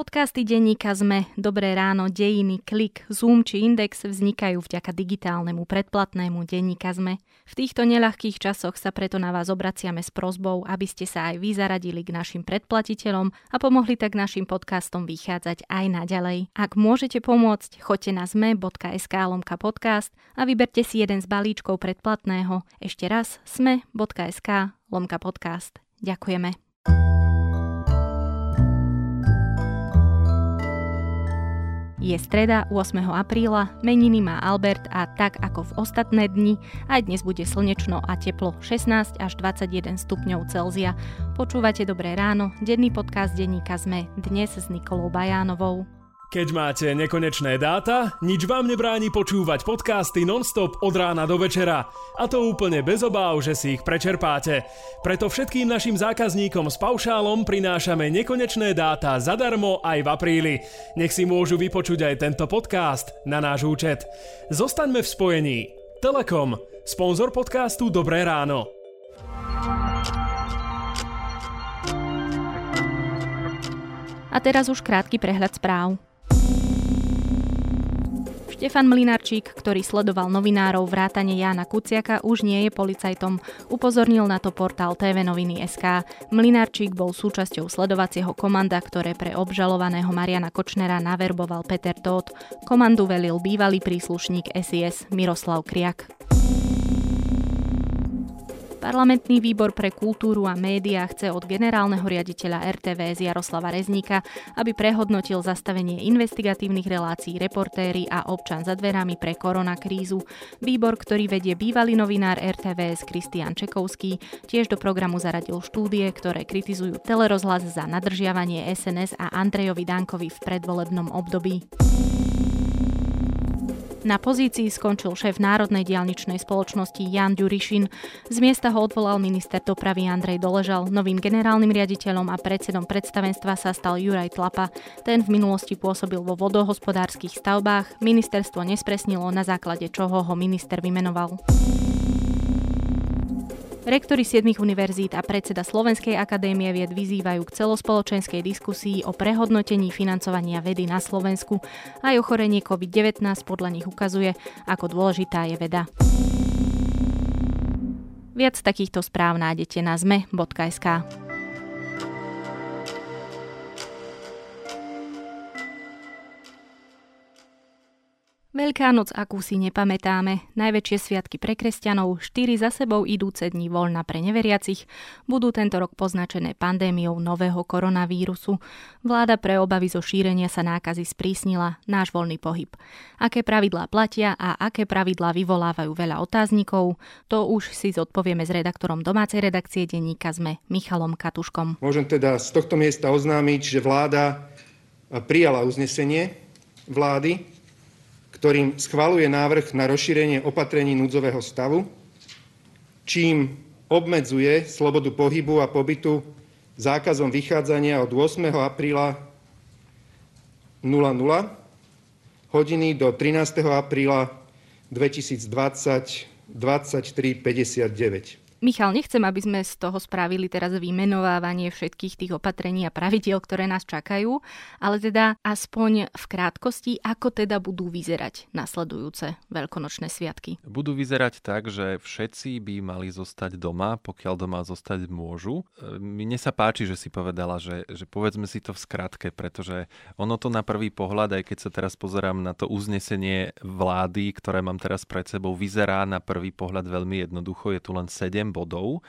Podcasty denníka ZME, Dobré ráno, Dejiny, Klik, Zoom či Index vznikajú vďaka digitálnemu predplatnému denníka ZME. V týchto neľahkých časoch sa preto na vás obraciame s prozbou, aby ste sa aj vy zaradili k našim predplatiteľom a pomohli tak našim podcastom vychádzať aj naďalej. Ak môžete pomôcť, choďte na sme.sk lomka podcast a vyberte si jeden z balíčkov predplatného. Ešte raz sme.sk lomka podcast. Ďakujeme. Je streda 8. apríla, meniny má Albert a tak ako v ostatné dni, aj dnes bude slnečno a teplo 16 až 21 stupňov Celzia. Počúvate Dobré ráno, denný podcast denníka ZME, dnes s Nikolou Bajánovou. Keď máte nekonečné dáta, nič vám nebráni počúvať podcasty non-stop od rána do večera. A to úplne bez obáv, že si ich prečerpáte. Preto všetkým našim zákazníkom s paušálom prinášame nekonečné dáta zadarmo aj v apríli. Nech si môžu vypočuť aj tento podcast na náš účet. Zostaňme v spojení. Telekom, sponzor podcastu Dobré ráno. A teraz už krátky prehľad správ. Štefan Mlinarčík, ktorý sledoval novinárov vrátane Jána Kuciaka, už nie je policajtom. Upozornil na to portál TV Noviny SK. Mlinarčík bol súčasťou sledovacieho komanda, ktoré pre obžalovaného Mariana Kočnera naverboval Peter Todt. Komandu velil bývalý príslušník SIS Miroslav Kriak. Parlamentný výbor pre kultúru a médiá chce od generálneho riaditeľa RTVS Jaroslava Rezníka, aby prehodnotil zastavenie investigatívnych relácií reportéry a občan za dverami pre koronakrízu. Výbor, ktorý vedie bývalý novinár RTVS Kristian Čekovský, tiež do programu zaradil štúdie, ktoré kritizujú telerozhlas za nadržiavanie SNS a Andrejovi Dankovi v predvolebnom období. Na pozícii skončil šéf Národnej dialničnej spoločnosti Jan Ďurišin. Z miesta ho odvolal minister dopravy Andrej Doležal. Novým generálnym riaditeľom a predsedom predstavenstva sa stal Juraj Tlapa. Ten v minulosti pôsobil vo vodohospodárskych stavbách. Ministerstvo nespresnilo, na základe čoho ho minister vymenoval. Rektori 7 univerzít a predseda Slovenskej akadémie vied vyzývajú k celospoločenskej diskusii o prehodnotení financovania vedy na Slovensku. Aj ochorenie COVID-19 podľa nich ukazuje, ako dôležitá je veda. Viac takýchto správ nájdete na zme.sk. Veľká noc, akú si nepamätáme. Najväčšie sviatky pre kresťanov, štyri za sebou idúce dní voľna pre neveriacich, budú tento rok poznačené pandémiou nového koronavírusu. Vláda pre obavy zo šírenia sa nákazy sprísnila náš voľný pohyb. Aké pravidlá platia a aké pravidlá vyvolávajú veľa otáznikov, to už si zodpovieme s redaktorom domácej redakcie denníka ZME Michalom Katuškom. Môžem teda z tohto miesta oznámiť, že vláda prijala uznesenie vlády ktorým schvaluje návrh na rozšírenie opatrení núdzového stavu, čím obmedzuje slobodu pohybu a pobytu zákazom vychádzania od 8. apríla 00 hodiny do 13. apríla 2020 23.59. Michal, nechcem, aby sme z toho spravili teraz vymenovávanie všetkých tých opatrení a pravidiel, ktoré nás čakajú, ale teda aspoň v krátkosti, ako teda budú vyzerať nasledujúce veľkonočné sviatky. Budú vyzerať tak, že všetci by mali zostať doma, pokiaľ doma zostať môžu. E, mne sa páči, že si povedala, že, že povedzme si to v skratke, pretože ono to na prvý pohľad, aj keď sa teraz pozerám na to uznesenie vlády, ktoré mám teraz pred sebou, vyzerá na prvý pohľad veľmi jednoducho. Je tu len 7 bodov.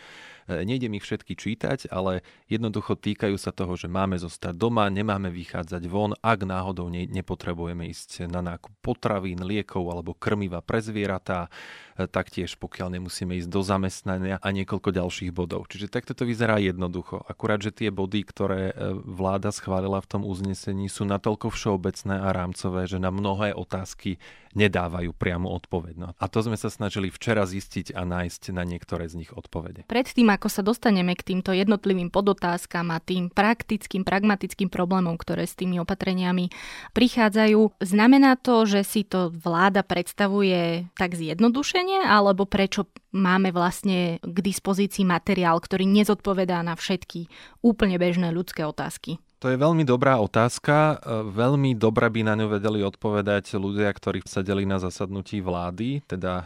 E, nejdem ich všetky čítať, ale jednoducho týkajú sa toho, že máme zostať doma, nemáme vychádzať von, ak náhodou ne, nepotrebujeme ísť na nákup potravín, liekov alebo krmiva pre zvieratá, taktiež pokiaľ nemusíme ísť do zamestnania a niekoľko ďalších bodov. Čiže takto to vyzerá jednoducho. Akurát, že tie body, ktoré e, vláda schválila v tom uznesení, sú natoľko všeobecné a rámcové, že na mnohé otázky nedávajú priamo odpoveď. No. A to sme sa snažili včera zistiť a nájsť na niektoré z nich odpovede. Predtým, ako sa dostaneme k týmto jednotlivým podotázkam a tým praktickým, pragmatickým problémom, ktoré s tými opatreniami prichádzajú, znamená to, že si to vláda predstavuje tak zjednodušene, alebo prečo máme vlastne k dispozícii materiál, ktorý nezodpovedá na všetky úplne bežné ľudské otázky? To je veľmi dobrá otázka. E, veľmi dobre by na ňu vedeli odpovedať ľudia, ktorí sedeli na zasadnutí vlády, teda uh,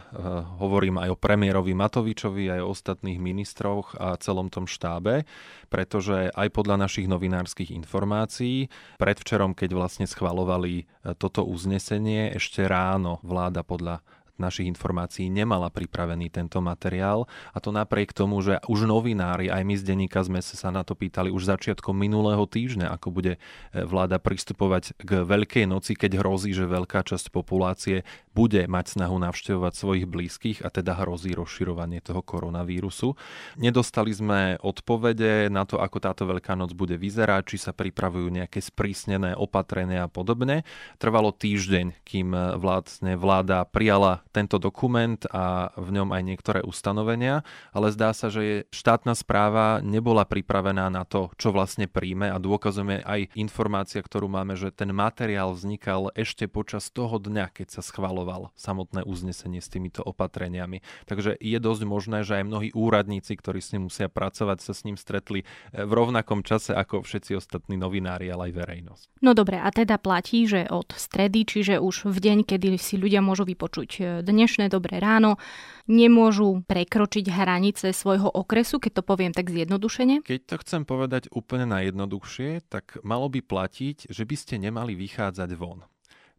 hovorím aj o premiérovi Matovičovi, aj o ostatných ministroch a celom tom štábe, pretože aj podľa našich novinárskych informácií, predvčerom, keď vlastne schvalovali e, toto uznesenie, ešte ráno vláda podľa našich informácií nemala pripravený tento materiál a to napriek tomu, že už novinári, aj my z denníka sme sa na to pýtali už začiatkom minulého týždňa, ako bude e, vláda pristupovať k Veľkej noci, keď hrozí, že veľká časť populácie bude mať snahu navštevovať svojich blízkych a teda hrozí rozširovanie toho koronavírusu. Nedostali sme odpovede na to, ako táto Veľká noc bude vyzerať, či sa pripravujú nejaké sprísnené opatrenia a podobne. Trvalo týždeň, kým vládne vláda prijala tento dokument a v ňom aj niektoré ustanovenia, ale zdá sa, že štátna správa nebola pripravená na to, čo vlastne príjme a dôkazom je aj informácia, ktorú máme, že ten materiál vznikal ešte počas toho dňa, keď sa schvaloval samotné uznesenie s týmito opatreniami. Takže je dosť možné, že aj mnohí úradníci, ktorí s ním musia pracovať, sa s ním stretli eh, v rovnakom čase ako všetci ostatní novinári, ale aj verejnosť. No dobre, a teda platí, že od stredy, čiže už v deň, kedy si ľudia môžu vypočuť eh, dnešné dobré ráno nemôžu prekročiť hranice svojho okresu, keď to poviem tak zjednodušene? Keď to chcem povedať úplne najjednoduchšie, tak malo by platiť, že by ste nemali vychádzať von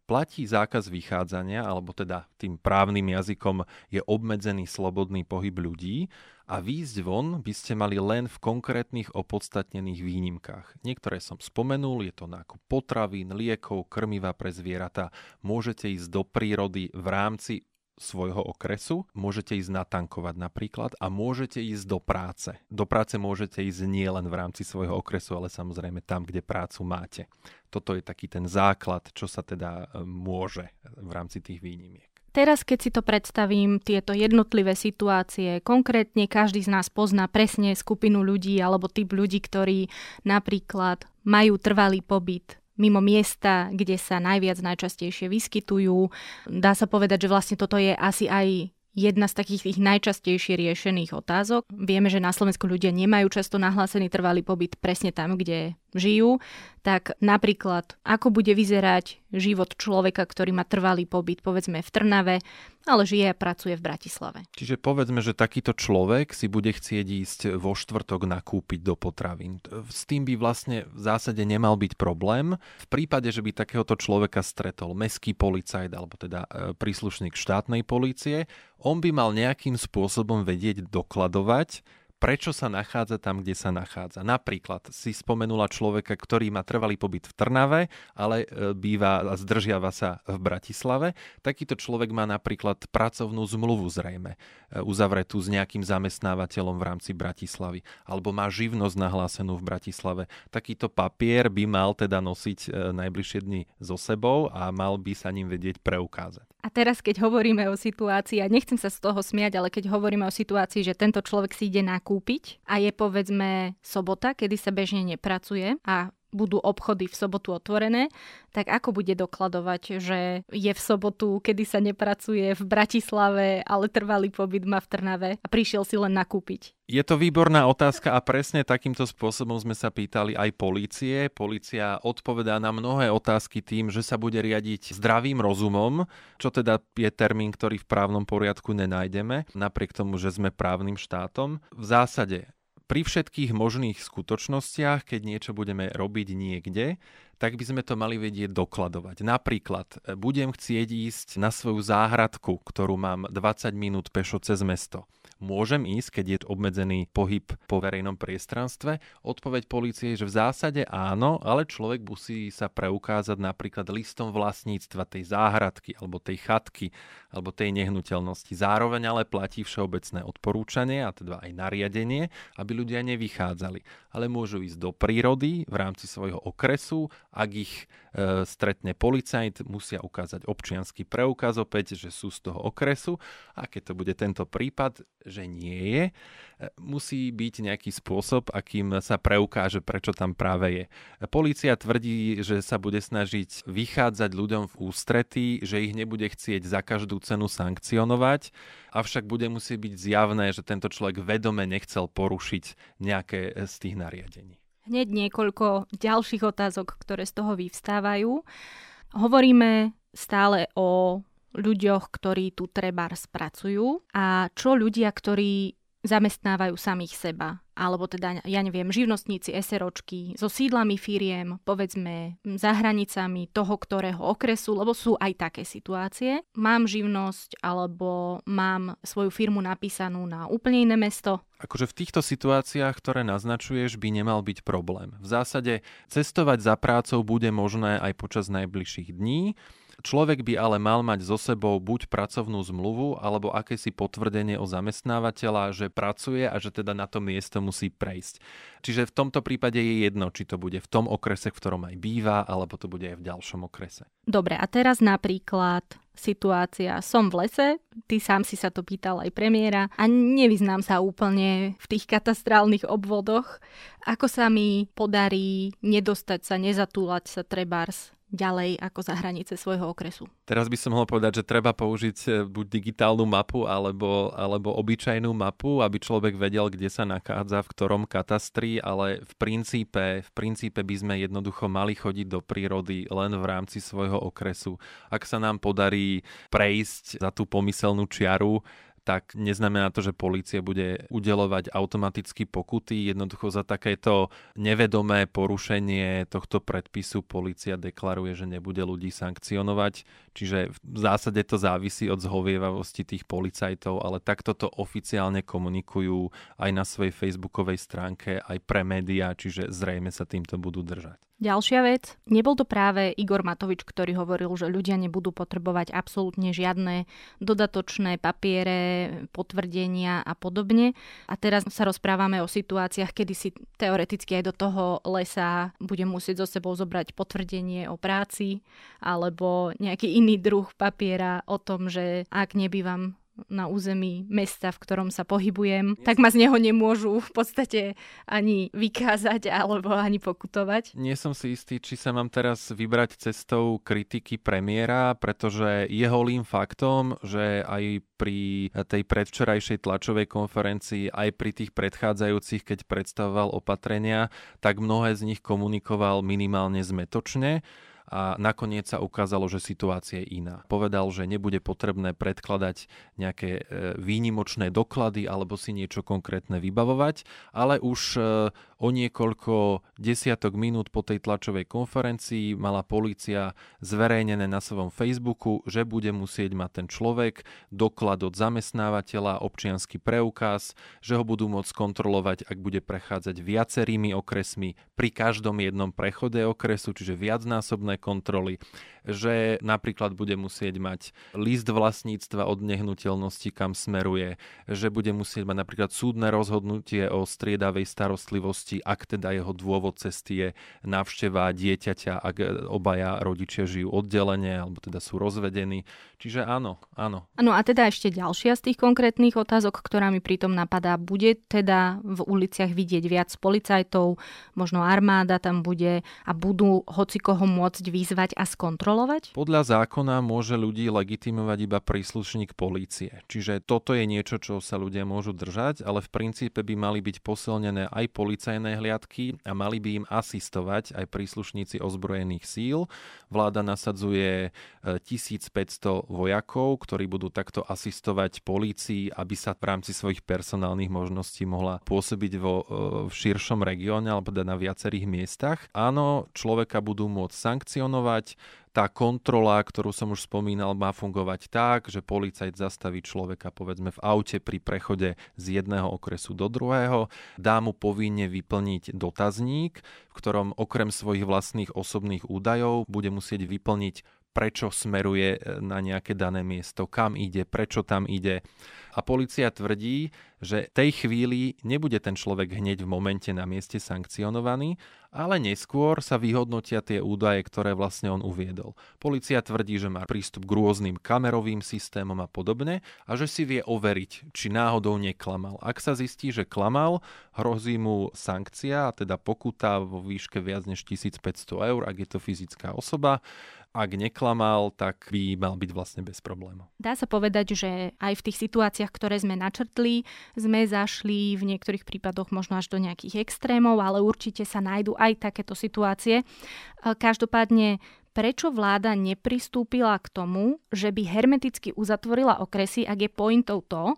platí zákaz vychádzania, alebo teda tým právnym jazykom je obmedzený slobodný pohyb ľudí a výjsť von by ste mali len v konkrétnych opodstatnených výnimkách. Niektoré som spomenul, je to nákup potravín, liekov, krmiva pre zvieratá. Môžete ísť do prírody v rámci svojho okresu, môžete ísť natankovať napríklad a môžete ísť do práce. Do práce môžete ísť nie len v rámci svojho okresu, ale samozrejme tam, kde prácu máte. Toto je taký ten základ, čo sa teda e, môže v rámci tých výnimiek. Teraz, keď si to predstavím, tieto jednotlivé situácie, konkrétne každý z nás pozná presne skupinu ľudí alebo typ ľudí, ktorí napríklad majú trvalý pobyt mimo miesta, kde sa najviac najčastejšie vyskytujú. Dá sa povedať, že vlastne toto je asi aj jedna z takých tých najčastejšie riešených otázok. Vieme, že na Slovensku ľudia nemajú často nahlásený trvalý pobyt presne tam, kde žijú, tak napríklad ako bude vyzerať život človeka, ktorý má trvalý pobyt povedzme v Trnave, ale žije a pracuje v Bratislave. Čiže povedzme, že takýto človek si bude chcieť ísť vo štvrtok nakúpiť do potravín. S tým by vlastne v zásade nemal byť problém. V prípade, že by takéhoto človeka stretol meský policajt alebo teda e, príslušník štátnej polície, on by mal nejakým spôsobom vedieť dokladovať, prečo sa nachádza tam, kde sa nachádza. Napríklad si spomenula človeka, ktorý má trvalý pobyt v Trnave, ale e, býva a zdržiava sa v Bratislave. Takýto človek má napríklad pracovnú zmluvu zrejme, e, uzavretú s nejakým zamestnávateľom v rámci Bratislavy, alebo má živnosť nahlásenú v Bratislave. Takýto papier by mal teda nosiť e, najbližšie dni so sebou a mal by sa ním vedieť preukázať. A teraz, keď hovoríme o situácii, a nechcem sa z toho smiať, ale keď hovoríme o situácii, že tento človek si ide nakúpiť a je povedzme sobota, kedy sa bežne nepracuje a budú obchody v sobotu otvorené, tak ako bude dokladovať, že je v sobotu, kedy sa nepracuje v Bratislave, ale trvalý pobyt má v Trnave a prišiel si len nakúpiť? Je to výborná otázka a presne takýmto spôsobom sme sa pýtali aj polície. Polícia odpovedá na mnohé otázky tým, že sa bude riadiť zdravým rozumom, čo teda je termín, ktorý v právnom poriadku nenájdeme, napriek tomu, že sme právnym štátom. V zásade pri všetkých možných skutočnostiach, keď niečo budeme robiť niekde, tak by sme to mali vedieť dokladovať. Napríklad, e, budem chcieť ísť na svoju záhradku, ktorú mám 20 minút pešo cez mesto môžem ísť, keď je obmedzený pohyb po verejnom priestranstve? Odpoveď policie je, že v zásade áno, ale človek musí sa preukázať napríklad listom vlastníctva tej záhradky alebo tej chatky alebo tej nehnuteľnosti. Zároveň ale platí všeobecné odporúčanie a teda aj nariadenie, aby ľudia nevychádzali. Ale môžu ísť do prírody v rámci svojho okresu, ak ich e, stretne policajt, musia ukázať občianský preukaz opäť, že sú z toho okresu a keď to bude tento prípad, že nie je, e, musí byť nejaký spôsob, akým sa preukáže, prečo tam práve je. Polícia tvrdí, že sa bude snažiť vychádzať ľuďom v ústretí, že ich nebude chcieť za každú cenu sankcionovať, avšak bude musieť byť zjavné, že tento človek vedome nechcel porušiť nejaké z tých nariadení. Hneď niekoľko ďalších otázok, ktoré z toho vyvstávajú. Hovoríme stále o ľuďoch, ktorí tu treba spracujú a čo ľudia, ktorí zamestnávajú samých seba alebo teda, ja neviem, živnostníci, SROčky so sídlami firiem, povedzme za hranicami toho, ktorého okresu, lebo sú aj také situácie. Mám živnosť alebo mám svoju firmu napísanú na úplne iné mesto. Akože v týchto situáciách, ktoré naznačuješ, by nemal byť problém. V zásade cestovať za prácou bude možné aj počas najbližších dní. Človek by ale mal mať so sebou buď pracovnú zmluvu, alebo akési potvrdenie o zamestnávateľa, že pracuje a že teda na to miesto musí prejsť. Čiže v tomto prípade je jedno, či to bude v tom okrese, v ktorom aj býva, alebo to bude aj v ďalšom okrese. Dobre, a teraz napríklad situácia, som v lese, ty sám si sa to pýtal aj premiéra a nevyznám sa úplne v tých katastrálnych obvodoch. Ako sa mi podarí nedostať sa, nezatúlať sa trebárs ďalej ako za hranice svojho okresu. Teraz by som mohol povedať, že treba použiť e, buď digitálnu mapu alebo, alebo obyčajnú mapu, aby človek vedel, kde sa nachádza, v ktorom katastri, ale v princípe, v princípe by sme jednoducho mali chodiť do prírody len v rámci svojho okresu. Ak sa nám podarí prejsť za tú pomyselnú čiaru, tak neznamená to, že polícia bude udelovať automaticky pokuty. Jednoducho za takéto nevedomé porušenie tohto predpisu polícia deklaruje, že nebude ľudí sankcionovať. Čiže v zásade to závisí od zhovievavosti tých policajtov, ale takto to oficiálne komunikujú aj na svojej facebookovej stránke, aj pre médiá, čiže zrejme sa týmto budú držať. Ďalšia vec, nebol to práve Igor Matovič, ktorý hovoril, že ľudia nebudú potrebovať absolútne žiadne dodatočné papiere, potvrdenia a podobne. A teraz sa rozprávame o situáciách, kedy si teoreticky aj do toho lesa bude musieť so sebou zobrať potvrdenie o práci alebo nejaký iný druh papiera o tom, že ak nebývam na území mesta, v ktorom sa pohybujem, tak ma z neho nemôžu v podstate ani vykázať alebo ani pokutovať. Nie som si istý, či sa mám teraz vybrať cestou kritiky premiéra, pretože je holým faktom, že aj pri tej predvčerajšej tlačovej konferencii, aj pri tých predchádzajúcich, keď predstavoval opatrenia, tak mnohé z nich komunikoval minimálne zmetočne a nakoniec sa ukázalo, že situácia je iná. Povedal, že nebude potrebné predkladať nejaké e, výnimočné doklady alebo si niečo konkrétne vybavovať, ale už e, o niekoľko desiatok minút po tej tlačovej konferencii mala policia zverejnené na svojom Facebooku, že bude musieť mať ten človek doklad od zamestnávateľa, občiansky preukaz, že ho budú môcť kontrolovať, ak bude prechádzať viacerými okresmi pri každom jednom prechode okresu, čiže viacnásobné kontroly, že napríklad bude musieť mať list vlastníctva od nehnuteľnosti, kam smeruje, že bude musieť mať napríklad súdne rozhodnutie o striedavej starostlivosti, ak teda jeho dôvod cesty je návšteva dieťaťa, ak obaja rodičia žijú oddelenie alebo teda sú rozvedení. Čiže áno, áno. No a teda ešte ďalšia z tých konkrétnych otázok, ktorá mi pritom napadá, bude teda v uliciach vidieť viac policajtov, možno armáda tam bude a budú hoci koho môcť vyzvať a skontrolovať? Podľa zákona môže ľudí legitimovať iba príslušník polície. Čiže toto je niečo, čo sa ľudia môžu držať, ale v princípe by mali byť posilnené aj policajné hliadky a mali by im asistovať aj príslušníci ozbrojených síl. Vláda nasadzuje 1500 e, vojakov, ktorí budú takto asistovať polícii, aby sa v rámci svojich personálnych možností mohla pôsobiť vo, e, v širšom regióne alebo teda na viacerých miestach. Áno, človeka budú môcť sankcionovať. Tá kontrola, ktorú som už spomínal, má fungovať tak, že policajt zastaví človeka povedzme v aute pri prechode z jedného okresu do druhého, dá mu povinne vyplniť dotazník, v ktorom okrem svojich vlastných osobných údajov bude musieť vyplniť prečo smeruje e, na nejaké dané miesto, kam ide, prečo tam ide. A policia tvrdí, že tej chvíli nebude ten človek hneď v momente na mieste sankcionovaný, ale neskôr sa vyhodnotia tie údaje, ktoré vlastne on uviedol. Polícia tvrdí, že má prístup k rôznym kamerovým systémom a podobne a že si vie overiť, či náhodou neklamal. Ak sa zistí, že klamal, hrozí mu sankcia, teda pokuta vo výške viac než 1500 eur, ak je to fyzická osoba ak neklamal, tak by mal byť vlastne bez problémov. Dá sa povedať, že aj v tých situáciách, ktoré sme načrtli, sme zašli v niektorých prípadoch možno až do nejakých extrémov, ale určite sa nájdú aj takéto situácie. Každopádne prečo vláda nepristúpila k tomu, že by hermeticky uzatvorila okresy, ak je pointou to,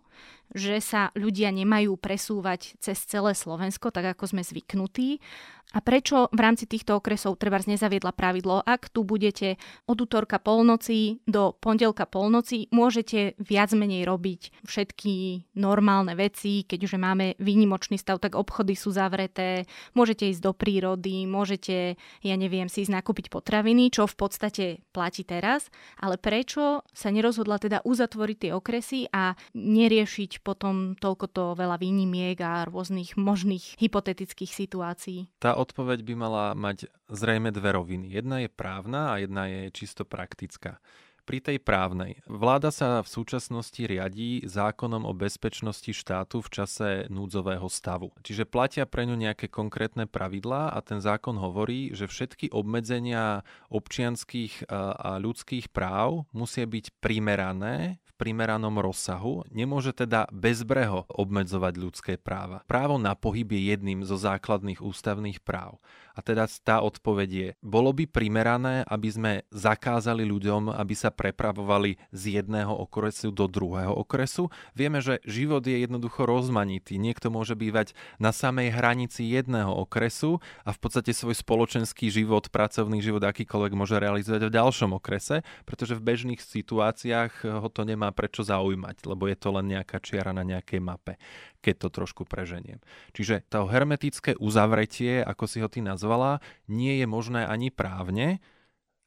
že sa ľudia nemajú presúvať cez celé Slovensko, tak ako sme zvyknutí. A prečo v rámci týchto okresov treba nezaviedla pravidlo, ak tu budete od útorka polnoci do pondelka polnoci, môžete viac menej robiť všetky normálne veci, keďže máme výnimočný stav, tak obchody sú zavreté, môžete ísť do prírody, môžete, ja neviem, si ísť nakúpiť potraviny, čo v podstate platí teraz, ale prečo sa nerozhodla teda uzatvoriť tie okresy a neriešiť potom toľko to veľa výnimiek a rôznych možných hypotetických situácií? Tá odpoveď by mala mať zrejme dve roviny. Jedna je právna a jedna je čisto praktická. Pri tej právnej. Vláda sa v súčasnosti riadí zákonom o bezpečnosti štátu v čase núdzového stavu. Čiže platia pre ňu nejaké konkrétne pravidlá a ten zákon hovorí, že všetky obmedzenia občianských a ľudských práv musia byť primerané primeranom rozsahu, nemôže teda bezbreho obmedzovať ľudské práva. Právo na pohyb je jedným zo základných ústavných práv. A teda tá odpoveď je, bolo by primerané, aby sme zakázali ľuďom, aby sa prepravovali z jedného okresu do druhého okresu. Vieme, že život je jednoducho rozmanitý. Niekto môže bývať na samej hranici jedného okresu a v podstate svoj spoločenský život, pracovný život akýkoľvek môže realizovať v ďalšom okrese, pretože v bežných situáciách ho to nemá prečo zaujímať, lebo je to len nejaká čiara na nejakej mape keď to trošku preženiem. Čiže to hermetické uzavretie, ako si ho ty nazvala, nie je možné ani právne,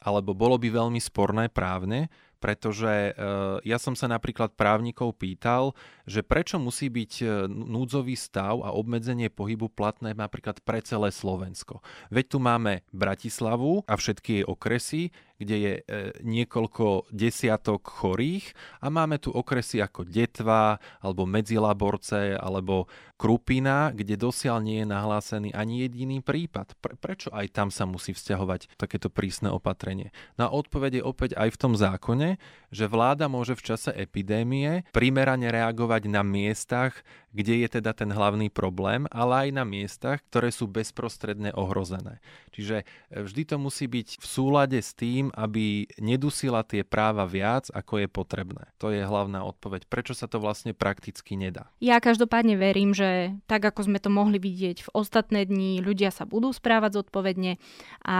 alebo bolo by veľmi sporné právne, pretože e, ja som sa napríklad právnikov pýtal, že prečo musí byť e, núdzový stav a obmedzenie pohybu platné napríklad pre celé Slovensko. Veď tu máme Bratislavu a všetky jej okresy, kde je e, niekoľko desiatok chorých a máme tu okresy ako Detva, alebo Medzilaborce, alebo Krupina, kde dosiaľ nie je nahlásený ani jediný prípad. Pre, prečo aj tam sa musí vzťahovať takéto prísne opatrenie? Na odpovede opäť aj v tom zákone, že vláda môže v čase epidémie primerane reagovať na miestach, kde je teda ten hlavný problém, ale aj na miestach, ktoré sú bezprostredne ohrozené. Čiže e, vždy to musí byť v súlade s tým, aby nedusila tie práva viac, ako je potrebné. To je hlavná odpoveď. Prečo sa to vlastne prakticky nedá? Ja každopádne verím, že tak ako sme to mohli vidieť v ostatné dni, ľudia sa budú správať zodpovedne a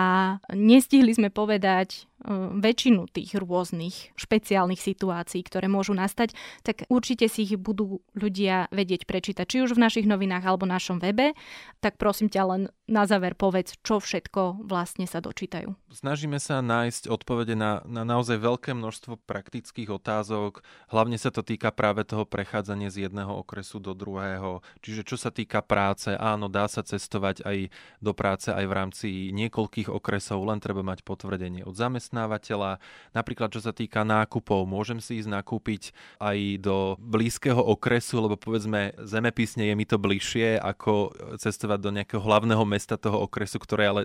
nestihli sme povedať väčšinu tých rôznych špeciálnych situácií, ktoré môžu nastať, tak určite si ich budú ľudia vedieť prečítať, či už v našich novinách alebo našom webe. Tak prosím ťa len na záver povedz, čo všetko vlastne sa dočítajú. Snažíme sa nájsť odpovede na, na naozaj veľké množstvo praktických otázok. Hlavne sa to týka práve toho prechádzania z jedného okresu do druhého. Čiže čo sa týka práce, áno, dá sa cestovať aj do práce aj v rámci niekoľkých okresov, len treba mať potvrdenie od zamestnávateľa. Napríklad, čo sa týka nákupov, môžem si ísť nakúpiť aj do blízkeho okresu, lebo povedzme zemepisne je mi to bližšie, ako cestovať do nejakého hlavného mesta toho okresu, ktoré ale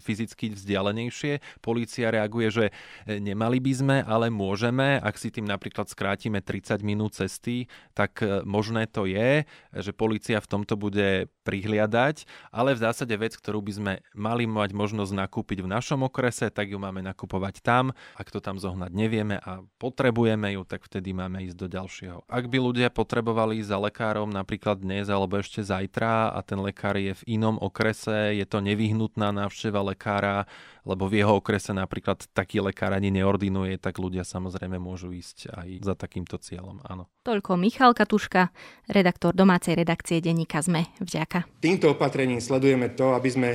fyzicky vzdialenejšie. Polícia reaguje, že nemali by sme, ale môžeme, ak si tým napríklad skrátime 30 minút cesty, tak možné to je, že polícia v tomto bude prihliadať, ale v zásade vec, ktorú by sme mali mať možnosť nakúpiť v našom okrese, tak ju máme nakupovať tam. Ak to tam zohnať nevieme a potrebujeme ju, tak vtedy máme ísť do ďalšieho. Ak by ľudia potrebovali za lekárom napríklad dnes alebo ešte zajtra a ten lekár je v inom okrese, je to nevyhnutná návšteva lekára, lebo v jeho okrese napríklad taký lekár ani neordinuje, tak ľudia samozrejme môžu ísť aj za takýmto cieľom. Áno. Toľko Michal Katuška, redaktor domácej redakcie denníka ZME. Vďaka. Týmto opatrením sledujeme to, aby sme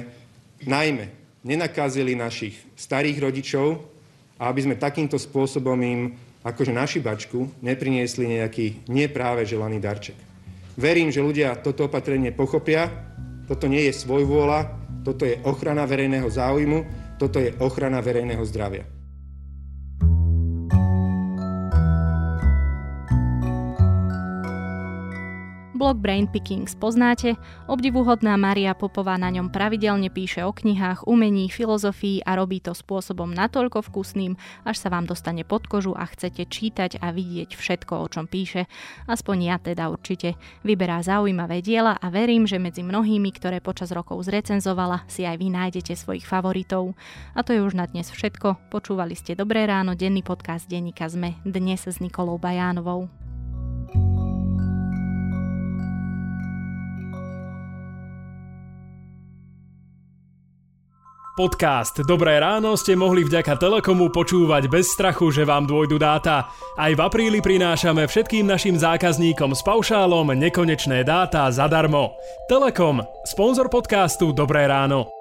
najmä nenakázili našich starých rodičov a aby sme takýmto spôsobom im akože na šibačku nepriniesli nejaký nepráve želaný darček. Verím, že ľudia toto opatrenie pochopia. Toto nie je svojvôľa, toto je ochrana verejného záujmu, toto je ochrana verejného zdravia. Blog Brain Pickings poznáte, obdivuhodná Maria Popová na ňom pravidelne píše o knihách, umení, filozofii a robí to spôsobom natoľko vkusným, až sa vám dostane pod kožu a chcete čítať a vidieť všetko, o čom píše. Aspoň ja teda určite. Vyberá zaujímavé diela a verím, že medzi mnohými, ktoré počas rokov zrecenzovala, si aj vy nájdete svojich favoritov. A to je už na dnes všetko. Počúvali ste Dobré ráno, denný podcast denníka ZME, dnes s Nikolou Bajánovou. Podcast Dobré ráno ste mohli vďaka Telekomu počúvať bez strachu, že vám dôjdu dáta. Aj v apríli prinášame všetkým našim zákazníkom s paušálom nekonečné dáta zadarmo. Telekom, sponzor podcastu Dobré ráno.